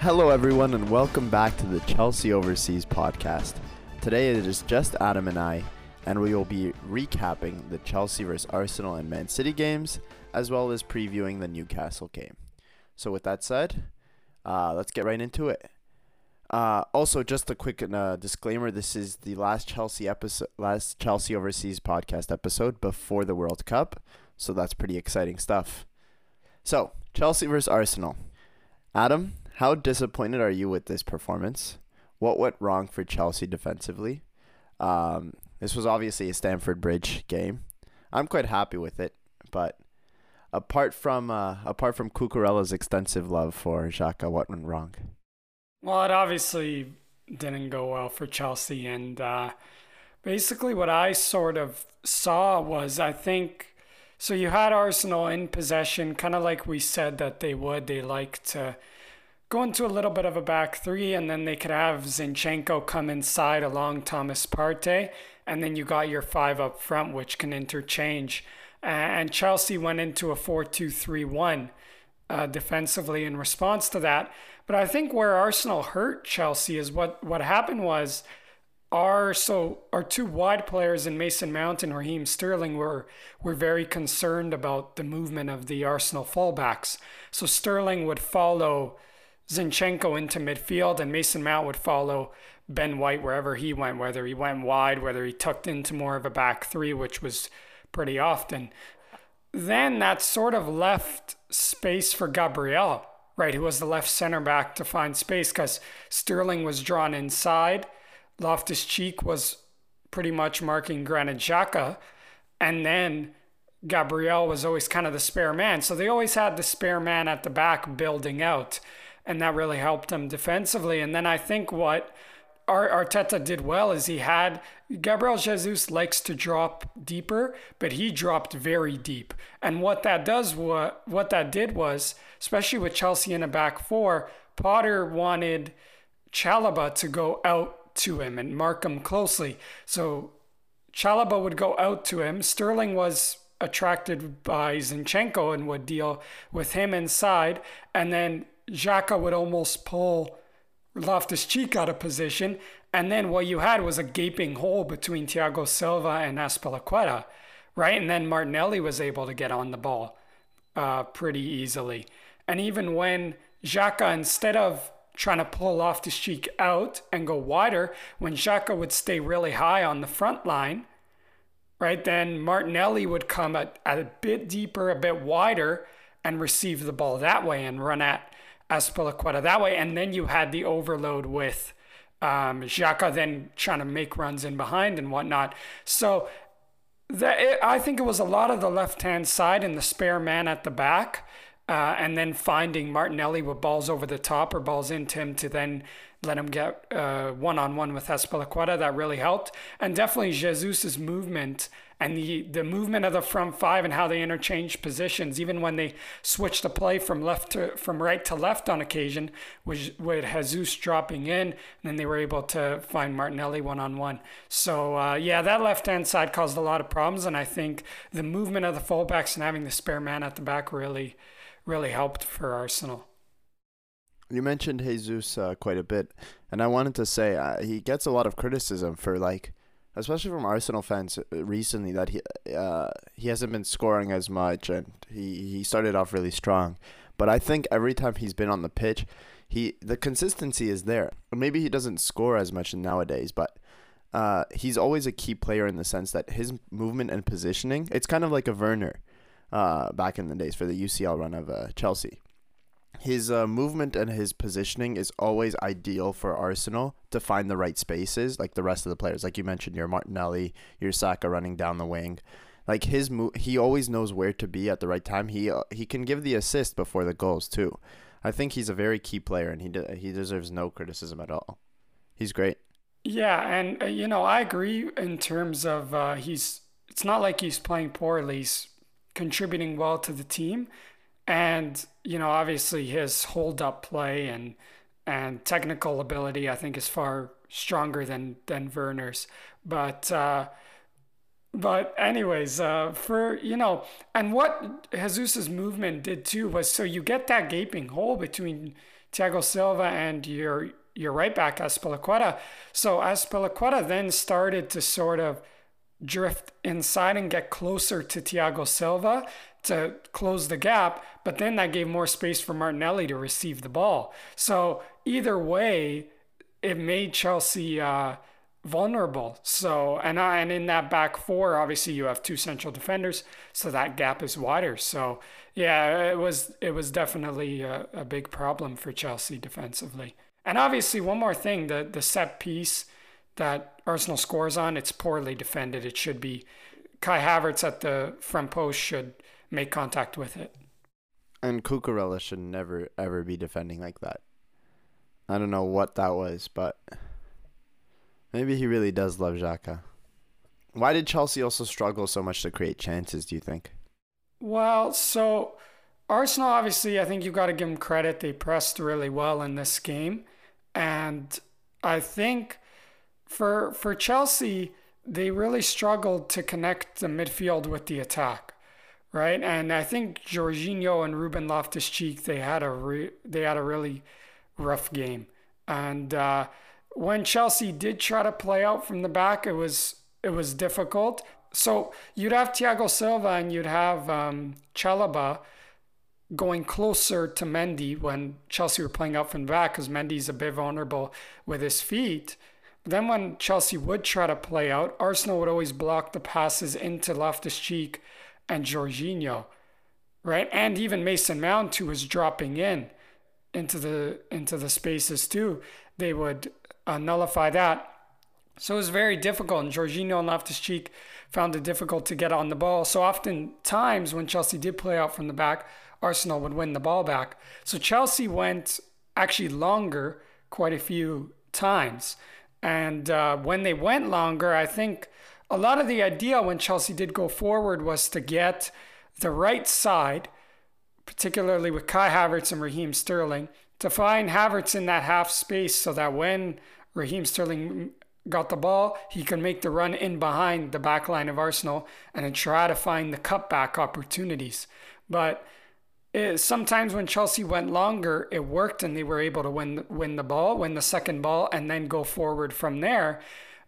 Hello, everyone, and welcome back to the Chelsea Overseas podcast. Today it is just Adam and I, and we will be recapping the Chelsea vs Arsenal and Man City games, as well as previewing the Newcastle game. So, with that said, uh, let's get right into it. Uh, also, just a quick uh, disclaimer: this is the last Chelsea episode, last Chelsea Overseas podcast episode before the World Cup, so that's pretty exciting stuff. So, Chelsea vs Arsenal. Adam, how disappointed are you with this performance? What went wrong for Chelsea defensively? Um, this was obviously a Stamford Bridge game. I'm quite happy with it, but apart from uh, apart from Cucurella's extensive love for Xhaka, what went wrong? Well, it obviously didn't go well for Chelsea, and uh, basically what I sort of saw was I think so. You had Arsenal in possession, kind of like we said that they would. They like to go into a little bit of a back three, and then they could have Zinchenko come inside along Thomas Partey, and then you got your five up front, which can interchange. And Chelsea went into a 4 2 3 1 uh, defensively in response to that. But I think where Arsenal hurt Chelsea is what, what happened was our so our two wide players in Mason Mount and Raheem Sterling were were very concerned about the movement of the Arsenal fullbacks. So Sterling would follow Zinchenko into midfield, and Mason Mount would follow Ben White wherever he went, whether he went wide, whether he tucked into more of a back three, which was pretty often. Then that sort of left space for Gabriel, right, who was the left center back to find space because Sterling was drawn inside. Loftus Cheek was pretty much marking Granit Xhaka. And then Gabriel was always kind of the spare man. So they always had the spare man at the back building out and that really helped them defensively. And then I think what Arteta did well is he had Gabriel Jesus likes to drop deeper, but he dropped very deep. And what that does, what what that did was, especially with Chelsea in a back four, Potter wanted Chalobah to go out to him and mark him closely. So Chalobah would go out to him. Sterling was attracted by Zinchenko and would deal with him inside, and then Xhaka would almost pull Loftus Cheek out of position. And then what you had was a gaping hole between Thiago Silva and Azpilicueta, right? And then Martinelli was able to get on the ball uh, pretty easily. And even when Xhaka, instead of trying to pull Loftus Cheek out and go wider, when Xhaka would stay really high on the front line, right, then Martinelli would come a bit deeper, a bit wider, and receive the ball that way and run at Azpilicueta that way. And then you had the overload with um, Xhaka then trying to make runs in behind and whatnot. So that it, I think it was a lot of the left hand side and the spare man at the back. Uh, and then finding Martinelli with balls over the top or balls into him to then let him get one on one with Azpilicueta. That really helped. And definitely Jesus's movement and the, the movement of the front five and how they interchange positions, even when they switch the play from left to from right to left on occasion, with, with Jesus dropping in, and then they were able to find Martinelli one on one. So uh, yeah, that left hand side caused a lot of problems, and I think the movement of the fullbacks and having the spare man at the back really, really helped for Arsenal. You mentioned Jesus uh, quite a bit, and I wanted to say uh, he gets a lot of criticism for like especially from Arsenal fans uh, recently, that he uh, he hasn't been scoring as much, and he he started off really strong, but I think every time he's been on the pitch, he the consistency is there. Maybe he doesn't score as much nowadays, but. Uh, he's always a key player in the sense that his movement and positioning, it's kind of like a Werner uh, back in the days for the UCL run of uh, Chelsea his uh, movement and his positioning is always ideal for Arsenal to find the right spaces, like the rest of the players. Like you mentioned, your Martinelli, your Saka running down the wing. Like his move, he always knows where to be at the right time. He uh, he can give the assist before the goals too. I think he's a very key player, and he de- he deserves no criticism at all. He's great. Yeah, and uh, you know I agree in terms of uh, he's. It's not like he's playing poorly. He's contributing well to the team and you know, obviously his hold up play and and technical ability, I think, is far stronger than than Werner's. But uh, but anyways, uh, for you know, and what Jesus's movement did too was so you get that gaping hole between Thiago Silva and your your right back Azpilicueta. So Azpilicueta then started to sort of drift inside and get closer to Thiago Silva to close the gap, but then that gave more space for Martinelli to receive the ball. So either way, it made Chelsea uh, vulnerable. So and I, and in that back four, obviously you have two central defenders, so that gap is wider. So yeah, it was it was definitely a, a big problem for Chelsea defensively. And obviously, one more thing: the the set piece that Arsenal scores on, it's poorly defended. It should be Kai Havertz at the front post should make contact with it. And Cucurella should never ever be defending like that. I don't know what that was, but maybe he really does love Xhaka. Why did Chelsea also struggle so much to create chances, do you think? Well, so Arsenal obviously I think you've got to give them credit. They pressed really well in this game. And I think for for Chelsea, they really struggled to connect the midfield with the attack, right? And I think Jorginho and Ruben Loftus-Cheek they had a re- they had a really rough game, and uh, when Chelsea did try to play out from the back, it was it was difficult. So you'd have Thiago Silva and you'd have um, Chalobah going closer to Mendy when Chelsea were playing out from the back because Mendy's a bit vulnerable with his feet. Then when Chelsea would try to play out, Arsenal would always block the passes into Loftus Cheek and Jorginho, right? And even Mason Mount, who was dropping in into the into the spaces too, they would uh, nullify that. So it was very difficult, and Jorginho and Loftus Cheek found it difficult to get on the ball. So oftentimes when Chelsea did play out from the back, Arsenal would win the ball back. So Chelsea went actually longer quite a few times. And uh, when they went longer, I think a lot of the idea when Chelsea did go forward was to get the right side, particularly with Kai Havertz and Raheem Sterling, to find Havertz in that half space so that when Raheem Sterling got the ball, he could make the run in behind the back line of Arsenal and then try to find the cutback opportunities. But it, sometimes when Chelsea went longer, it worked and they were able to win win the ball, win the second ball, and then go forward from there.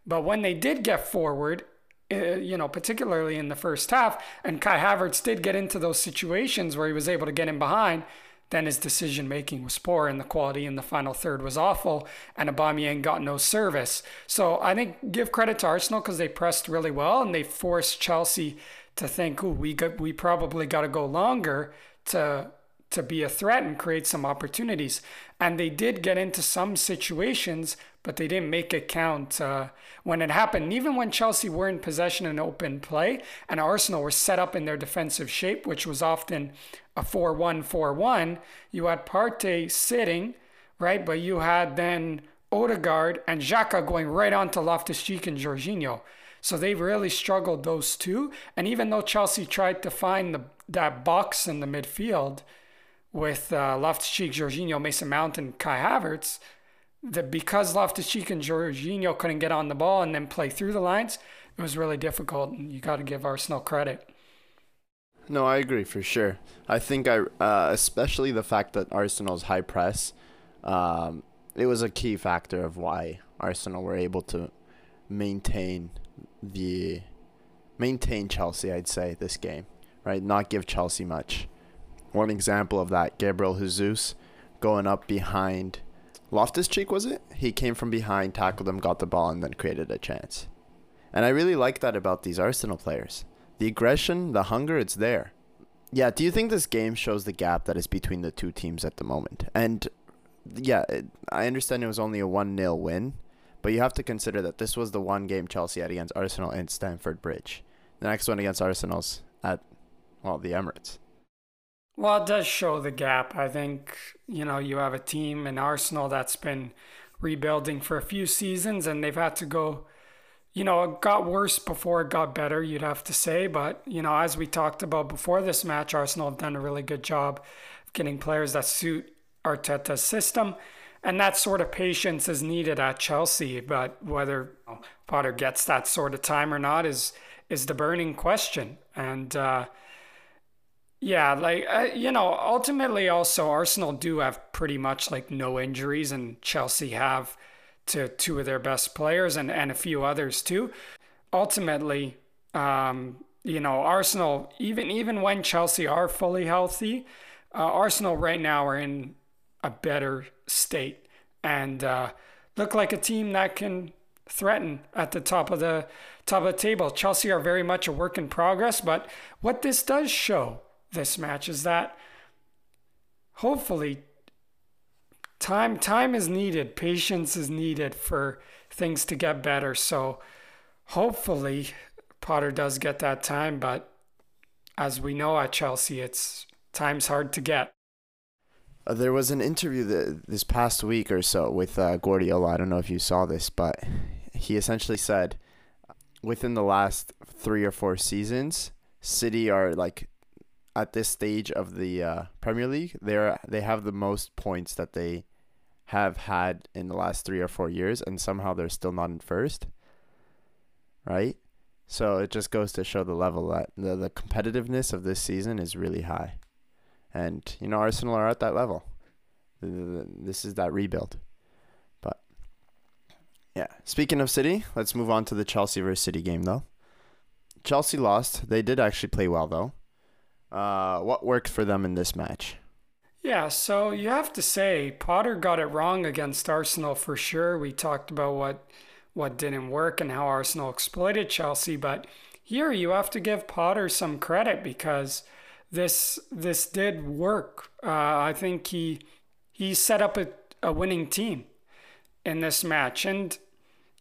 But when they did get forward, uh, you know, particularly in the first half, and Kai Havertz did get into those situations where he was able to get in behind, then his decision making was poor and the quality in the final third was awful and Aubameyang got no service. So I think give credit to Arsenal because they pressed really well and they forced Chelsea to think, "Ooh, we got, we probably got to go longer to to be a threat and create some opportunities. And they did get into some situations, but they didn't make it count uh, when it happened. even when Chelsea were in possession and open play, and Arsenal were set up in their defensive shape, which was often a 4 1 4 1, you had Partey sitting, right? But you had then Odegaard and Xhaka going right onto Loftus Cheek and Jorginho. So they really struggled those two. And even though Chelsea tried to find the, that box in the midfield with uh, Loftus-Cheek, Jorginho, Mason Mount, and Kai Havertz, that because Loftus-Cheek and Jorginho couldn't get on the ball and then play through the lines, it was really difficult. And you got to give Arsenal credit. No, I agree for sure. I think I, uh, especially the fact that Arsenal's high press, um, it was a key factor of why Arsenal were able to maintain the maintain Chelsea, I'd say, this game, right? Not give Chelsea much. One example of that, Gabriel Jesus going up behind Loftus Cheek, was it? He came from behind, tackled him, got the ball, and then created a chance. And I really like that about these Arsenal players. The aggression, the hunger, it's there. Yeah, do you think this game shows the gap that is between the two teams at the moment? And yeah, I understand it was only a 1 0 win, but you have to consider that this was the one game Chelsea had against Arsenal in Stamford Bridge. The next one against Arsenal's at, well, the Emirates. Well, it does show the gap. I think, you know, you have a team in Arsenal that's been rebuilding for a few seasons and they've had to go, you know, it got worse before it got better, you'd have to say. But, you know, as we talked about before this match, Arsenal have done a really good job of getting players that suit Arteta's system and that sort of patience is needed at Chelsea. But whether Potter gets that sort of time or not is is the burning question. And uh, Yeah, like uh, you know, ultimately also Arsenal do have pretty much like no injuries and Chelsea have to two of their best players and and a few others too. Ultimately, um, you know, Arsenal even even when Chelsea are fully healthy, uh, Arsenal right now are in a better state and uh, look like a team that can threaten at the top of the top of the table. Chelsea are very much a work in progress, but what this does show this match is that hopefully time time is needed, patience is needed for things to get better. So hopefully Potter does get that time, but as we know at Chelsea, it's time's hard to get. Uh, there was an interview that, this past week or so with uh, Guardiola. I don't know if you saw this, but he essentially said within the last three or four seasons, City are like at this stage of the uh, Premier League. They're they have the most points that they have had in the last three or four years, and somehow they're still not in first. Right, so it just goes to show the level that the the competitiveness of this season is really high, and you know Arsenal are at that level. This is that rebuild. But, yeah. Speaking of City, let's move on to the Chelsea versus City game, though. Chelsea lost. They did actually play well, though. Uh, what worked for them in this match? Yeah, so you have to say Potter got it wrong against Arsenal for sure. We talked about what what didn't work and how Arsenal exploited Chelsea, but here you have to give Potter some credit because this this did work. Uh, I think he he set up a, a winning team in this match. And,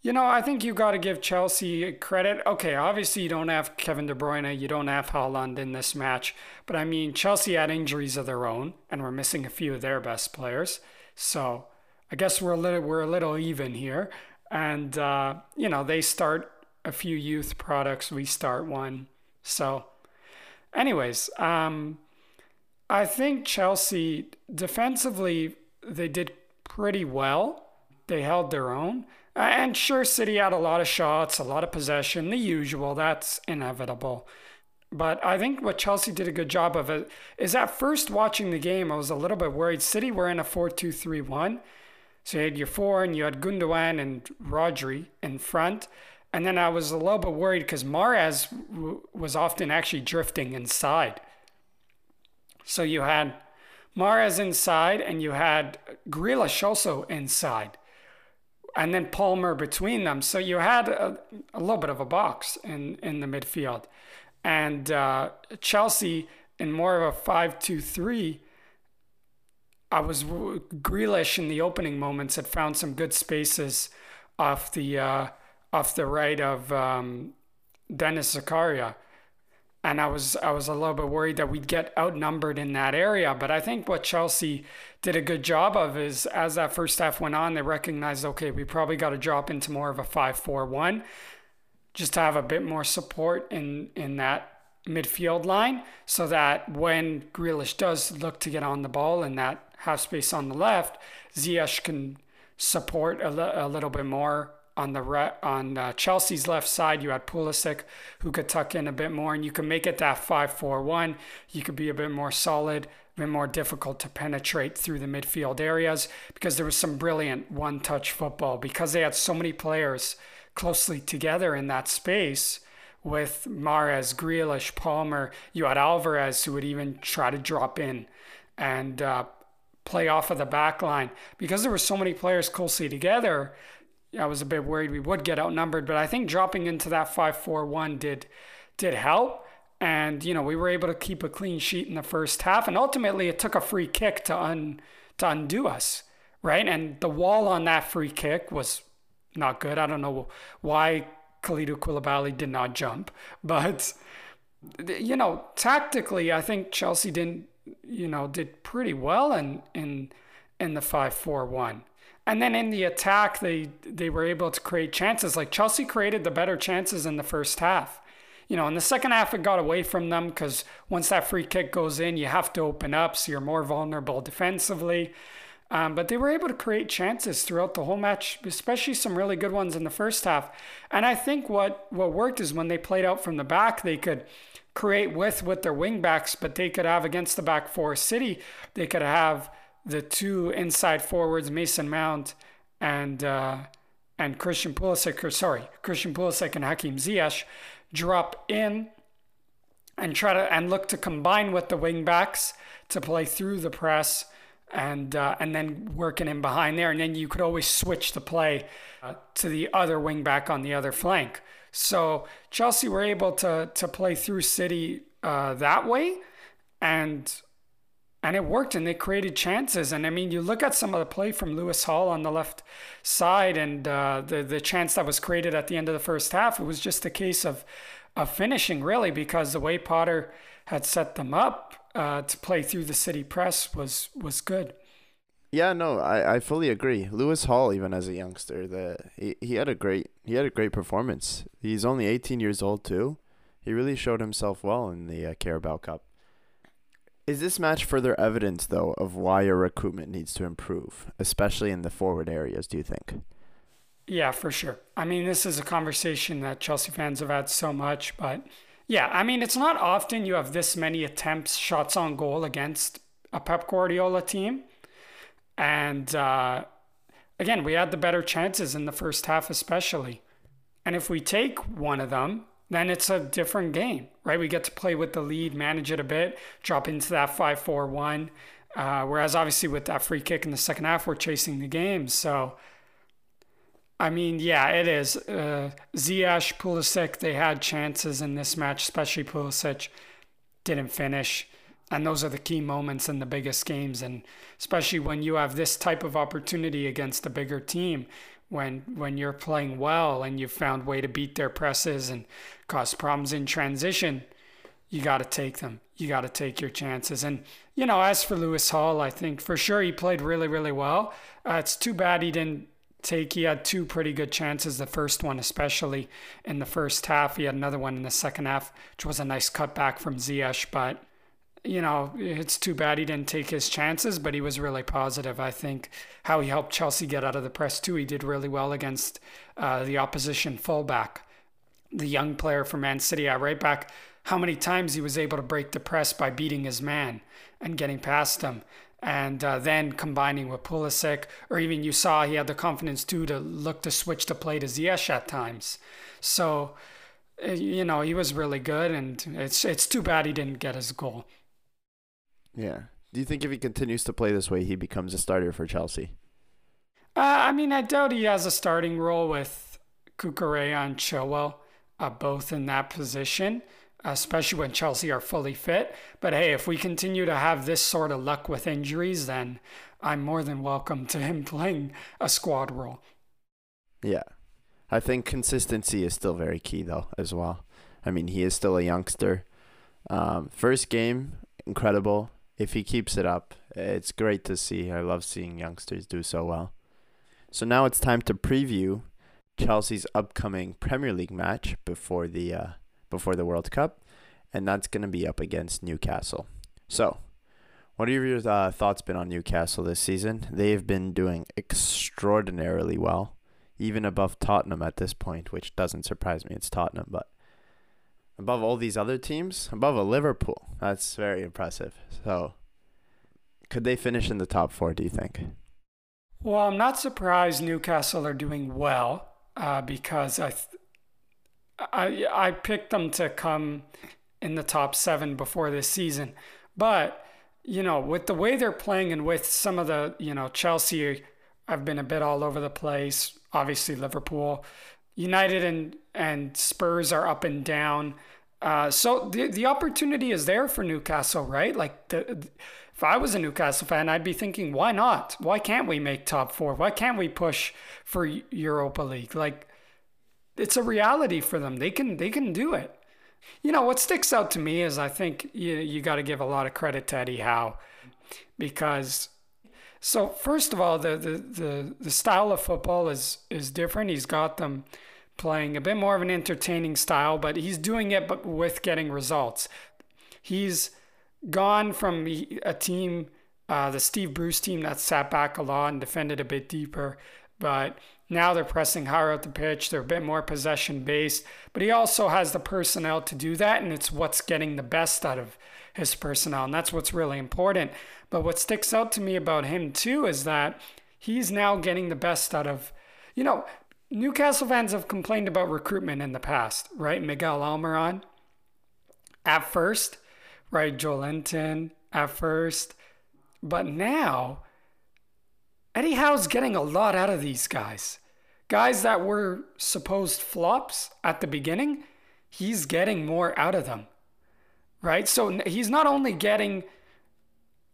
you know, I think you got to give Chelsea credit. Okay, obviously you don't have Kevin De Bruyne, you don't have Haaland in this match. But I mean, Chelsea had injuries of their own, and we're missing a few of their best players. So I guess we're a little, we're a little even here. And, uh, you know, they start a few youth products, we start one. So, anyways, um, I think Chelsea defensively, they did pretty well they held their own. And sure, City had a lot of shots, a lot of possession, the usual. That's inevitable. But I think what Chelsea did a good job of it is at first watching the game, I was a little bit worried. City were in a 4 2 3 1. So you had your four, and you had Gundogan and Rodri in front. And then I was a little bit worried because Mahrez w- was often actually drifting inside. So you had Mahrez inside, and you had Grealish also inside and then Palmer between them. So you had a, a little bit of a box in, in the midfield. And uh, Chelsea, in more of a 5 2 3, I was Grealish in the opening moments had found some good spaces off the uh, off the right of um, Denis Zakaria and I was I was a little bit worried that we'd get outnumbered in that area. But I think what Chelsea did a good job of is as that first half went on, they recognized okay, we probably got to drop into more of a five-four-one, just to have a bit more support in in that midfield line, so that when Grealish does look to get on the ball in that half space on the left, Ziyech can support a, a little bit more on the re- on uh, Chelsea's left side, you had Pulisic who could tuck in a bit more, and you could make it that five-four-one. You could be a bit more solid, a bit more difficult to penetrate through the midfield areas because there was some brilliant one-touch football because they had so many players closely together in that space with Mahrez, Grealish, Palmer. You had Alvarez who would even try to drop in and uh, play off of the back line because there were so many players closely together I was a bit worried we would get outnumbered, but I think dropping into that 5-4-1 did did help. And you know, we were able to keep a clean sheet in the first half, and ultimately it took a free kick to un to undo us, right? And the wall on that free kick was not good. I don't know why Kalidou Koulibaly did not jump, but you know, tactically, I think Chelsea didn't, you know, did pretty well in in in the five four one. And then in the attack, they they were able to create chances. Like Chelsea created the better chances in the first half. You know, in the second half, it got away from them because once that free kick goes in, you have to open up, so you're more vulnerable defensively. Um, but they were able to create chances throughout the whole match, especially some really good ones in the first half. And I think what what worked is when they played out from the back, they could create width with their wingbacks, but they could have against the back four City, they could have the two inside forwards, Mason Mount and uh, and Christian Pulisic, or sorry, Christian Pulisic and Hakim Ziyech, drop in and try to and look to combine with the wingbacks to play through the press and uh, and then working in behind there, and then you could always switch the play uh, to the other wingback on the other flank. So Chelsea were able to to play through City uh, that way, and and it worked, and they created chances. And I mean, you look at some of the play from Lewis Hall on the left side, and uh, the the chance that was created at the end of the first half. It was just a case of of finishing, really, because the way Potter had set them up uh, to play through the City press was was good. Yeah, no, I, I fully agree. Lewis Hall, even as a youngster, the he, he had a great he had a great performance. He's only 18 years old too. He really showed himself well in the uh, Carabao Cup. Is this match further evidence though of why your recruitment needs to improve, especially in the forward areas? Do you think? Yeah, for sure. I mean, this is a conversation that Chelsea fans have had so much, but yeah, I mean, it's not often you have this many attempts, shots on goal against a Pep Guardiola team. And uh, again, we had the better chances in the first half, especially. And if we take one of them, then it's a different game, right? We get to play with the lead, manage it a bit, drop into that 5 4 1. Uh, whereas obviously with that free kick in the second half, we're chasing the game. So, I mean, yeah, it is. Uh, Ziyech, Pulisic, they had chances in this match, especially Pulisic didn't finish and those are the key moments in the biggest games and especially when you have this type of opportunity against a bigger team when when you're playing well and you've found way to beat their presses and cause problems in transition you got to take them. You got to take your chances. And you know as for lewis hall i think for sure he played really really well. Uh, it's too bad he didn't take he had two pretty good chances the first one especially in the first half. He had another one in the second half which was a nice cutback from Ziyech but you know, it's too bad he didn't take his chances, but he was really positive. I think how he helped Chelsea get out of the press too. He did really well against uh, the opposition fullback, the young player from Man City at right back. How many times he was able to break the press by beating his man and getting past him, and uh, then combining with Pulisic, or even you saw he had the confidence too to look to switch the play to Ziyech at times. So, uh, you know, he was really good, and it's it's too bad he didn't get his goal. Yeah. Do you think if he continues to play this way, he becomes a starter for Chelsea? Uh, I mean, I doubt he has a starting role with Cucurella and Chilwell, uh, both in that position, especially when Chelsea are fully fit. But hey, if we continue to have this sort of luck with injuries, then I'm more than welcome to him playing a squad role. Yeah. I think consistency is still very key, though, as well. I mean, he is still a youngster. Um, first game, incredible if he keeps it up, it's great to see. I love seeing youngsters do so well. So now it's time to preview Chelsea's upcoming Premier League match before the uh, before the World Cup, and that's going to be up against Newcastle. So, what have your uh, thoughts been on Newcastle this season? They have been doing extraordinarily well, even above Tottenham at this point, which doesn't surprise me. It's Tottenham, but above all these other teams, above a Liverpool. That's very impressive. So, could they finish in the top four? Do you think? Well, I'm not surprised Newcastle are doing well uh, because I, th- I I picked them to come in the top seven before this season, but you know with the way they're playing and with some of the you know Chelsea, I've been a bit all over the place. Obviously Liverpool, United and and Spurs are up and down. Uh, so the the opportunity is there for Newcastle, right? Like the, if I was a Newcastle fan, I'd be thinking, why not? Why can't we make top four? Why can't we push for Europa League? Like it's a reality for them. They can they can do it. You know what sticks out to me is I think you you got to give a lot of credit to Eddie Howe because so first of all the, the the the style of football is is different. He's got them playing a bit more of an entertaining style, but he's doing it but with getting results. He's gone from a team, uh, the Steve Bruce team that sat back a lot and defended a bit deeper, but Now they're pressing higher out the pitch. They're a bit more possession based, but he also has the personnel to do that, and it's what's getting the best out of his personnel, and that's what's really important. But what sticks out to me about him too is that he's now getting the best out of, you know, Newcastle fans have complained about recruitment in the past, right? Miguel Almiron at first, right? Joelinton at first, but now Eddie Howe's getting a lot out of these guys. Guys that were supposed flops at the beginning, he's getting more out of them. Right? So he's not only getting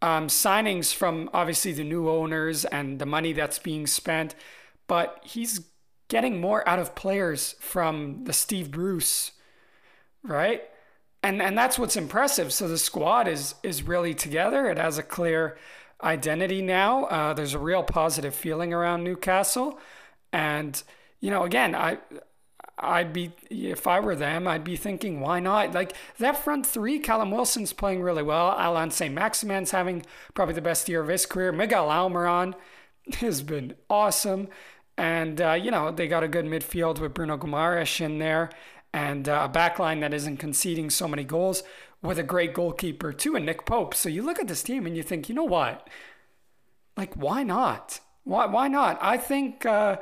um, signings from obviously the new owners and the money that's being spent, but he's getting more out of players from the Steve Bruce, right? And and that's what's impressive. So the squad is is really together. It has a clear identity now. Uh, there's a real positive feeling around Newcastle, and you know, again, I. I'd be if I were them, I'd be thinking, why not? Like that front three, Callum Wilson's playing really well. Allan Saint-Maximin's having probably the best year of his career. Miguel Almiron has been awesome, and uh, you know they got a good midfield with Bruno Guimaraes in there, and uh, a backline that isn't conceding so many goals with a great goalkeeper too, and Nick Pope. So you look at this team and you think, you know what? Like, why not? Why why not? I think uh,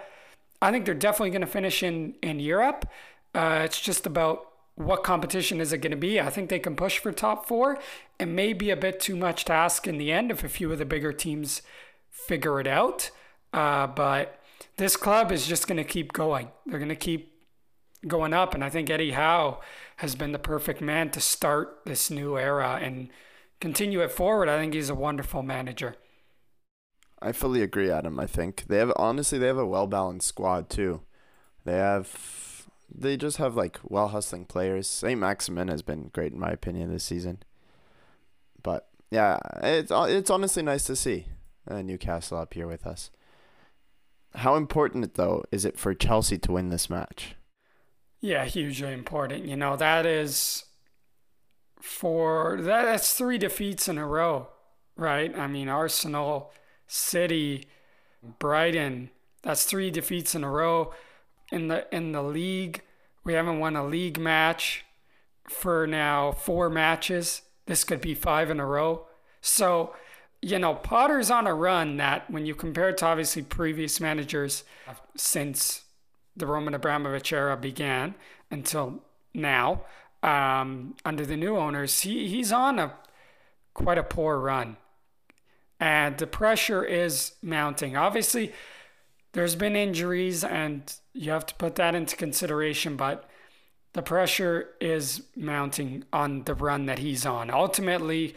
I think they're definitely going to finish in in Europe. Uh, it's just about what competition is it going to be. I think they can push for top four. It may be a bit too much to ask in the end if a few of the bigger teams figure it out. Uh, but this club is just going to keep going. They're going to keep going up. And I think Eddie Howe has been the perfect man to start this new era and continue it forward. I think he's a wonderful manager. I fully agree, Adam. I think they have honestly they have a well balanced squad too. They have they just have like well hustling players. Saint-Maximin has been great in my opinion this season. But yeah, it's it's honestly nice to see uh, Newcastle up here with us. How important though is it for Chelsea to win this match? Yeah, hugely important. You know, that is for that, that's three defeats in a row, right? I mean, Arsenal, City, Brighton, that's three defeats in a row in the in the league. We haven't won a league match for now four matches. This could be five in a row. So, you know, Potter's on a run that when you compare it to obviously previous managers since the Roman Abramovich era began until now, um, under the new owners, he, he's on a quite a poor run. And the pressure is mounting. Obviously, there's been injuries, and you have to put that into consideration, but the pressure is mounting on the run that he's on. Ultimately,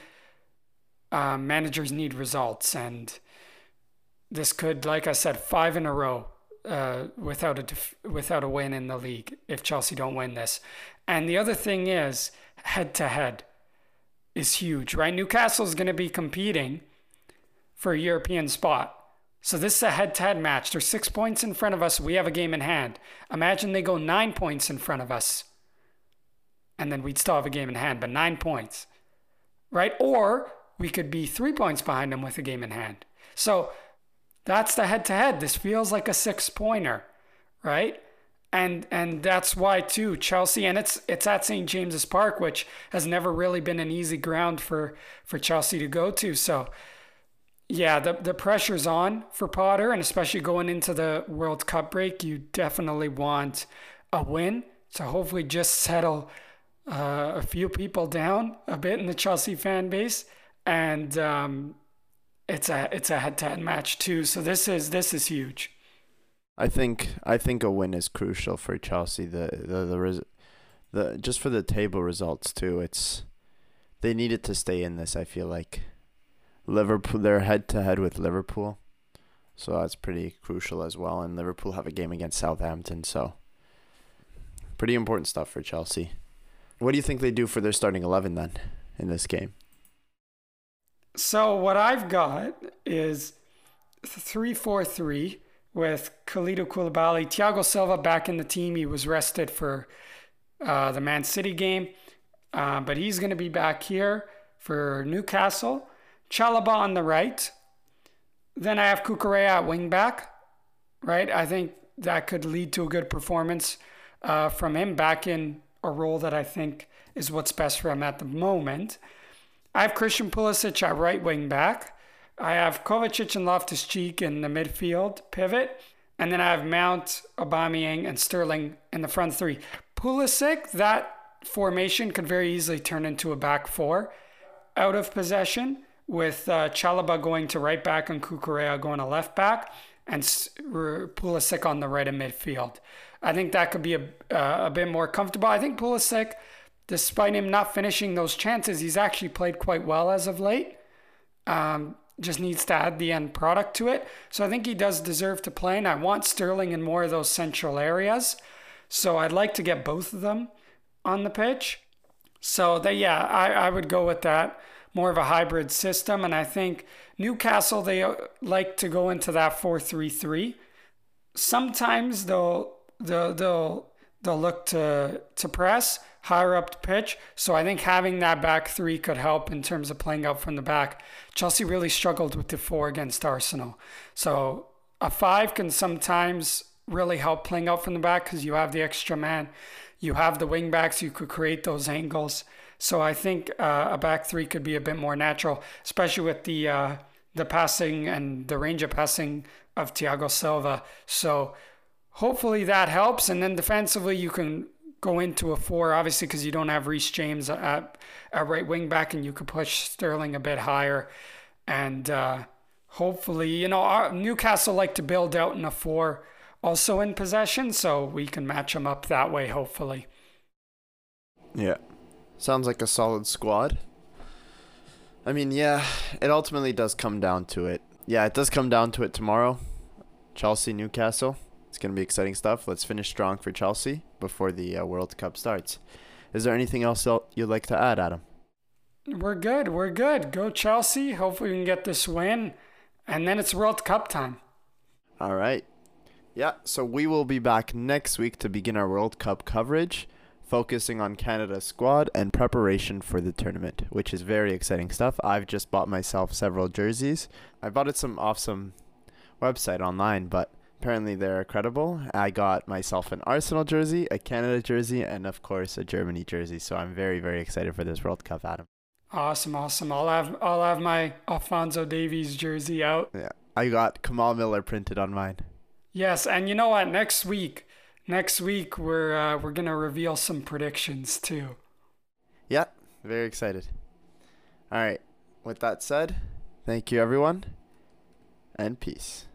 uh, managers need results, and this could, like I said, five in a row uh, without a def- without a win in the league if Chelsea don't win this. And the other thing is head to head is huge, right? Newcastle is going to be competing for a European spot. So this is a head to head match. They're six points in front of us. We have a game in hand. Imagine they go nine points in front of us. And then we'd still have a game in hand, but nine points, right? Or we could be three points behind them with a game in hand. So that's the head to head. This feels like a six pointer, right? And and that's why too Chelsea and it's it's at St James's Park, which has never really been an easy ground for for Chelsea to go to. So yeah, the the pressure's on for Potter, and especially going into the World Cup break, you definitely want a win to hopefully just settle uh, a few people down a bit in the Chelsea fan base, and um, it's a it's a head to head match too. So this is this is huge. I think I think a win is crucial for Chelsea. The the the, res, the just for the table results too. It's they needed to stay in this. I feel like Liverpool they're head to head with Liverpool, so that's pretty crucial as well. And Liverpool have a game against Southampton, so pretty important stuff for Chelsea. What do you think they do for their starting eleven then in this game? So what I've got is three four three with Kalidou Koulibaly, Thiago Silva back in the team. He was rested for uh, the Man City game, uh, but he's going to be back here for Newcastle. Chalobah on the right. Then I have Cucurella at wing back, right? I think that could lead to a good performance uh, from him back in a role that I think is what's best for him at the moment. I have Christian Pulisic at right wing back. I have Kovacic and Loftus Cheek in the midfield pivot. And then I have Mount, Aubameyang, and Sterling in the front three. Pulisic, that formation could very easily turn into a back four out of possession with uh, Chalobah going to right back and Cucurella going to left back and Pulisic on the right of midfield. I think that could be a, uh, a bit more comfortable. I think Pulisic, despite him not finishing those chances, he's actually played quite well as of late. Um, just needs to add the end product to it. So I think he does deserve to play, and I want Sterling in more of those central areas. So I'd like to get both of them on the pitch. So that yeah, I, I would go with that. More of a hybrid system. And I think Newcastle, they uh, like to go into that 4 3 3. Sometimes they'll they'll they'll they'll look to to press higher up the pitch. So I think having that back three could help in terms of playing out from the back. Chelsea really struggled with the four against Arsenal. So a five can sometimes really help playing out from the back because you have the extra man. You have the wing backs, you could create those angles. So I think uh, a back three could be a bit more natural, especially with the uh, the passing and the range of passing of Thiago Silva. So hopefully that helps. And then defensively, you can go into a four, obviously, because you don't have Reece James at, at right wing back, and you could push Sterling a bit higher. And uh, hopefully, you know, our, Newcastle like to build out in a four also in possession, so we can match them up that way, hopefully. Yeah. Sounds like a solid squad. I mean, yeah, it ultimately does come down to it. Yeah, it does come down to it tomorrow. Chelsea, Newcastle. It's going to be exciting stuff. Let's finish strong for Chelsea before the uh, World Cup starts. Is there anything else you'd like to add, Adam? We're good. We're good. Go Chelsea. Hopefully, we can get this win. And then it's World Cup time. All right. Yeah, so we will be back next week to begin our World Cup coverage, focusing on Canada's squad and preparation for the tournament, which is very exciting stuff. I've just bought myself several jerseys. I bought it some off some website online, but apparently they're credible. I got myself an Arsenal jersey, a Canada jersey, and of course a Germany jersey. So I'm very very excited for this World Cup, Adam. Awesome, awesome. I'll have I'll have my Alphonso Davies jersey out. Yeah, I got Kamal Miller printed on mine. Yes, and you know what? Next week, next week we're uh, we're gonna reveal some predictions too. Yeah, very excited. All right. With that said, thank you everyone, and peace.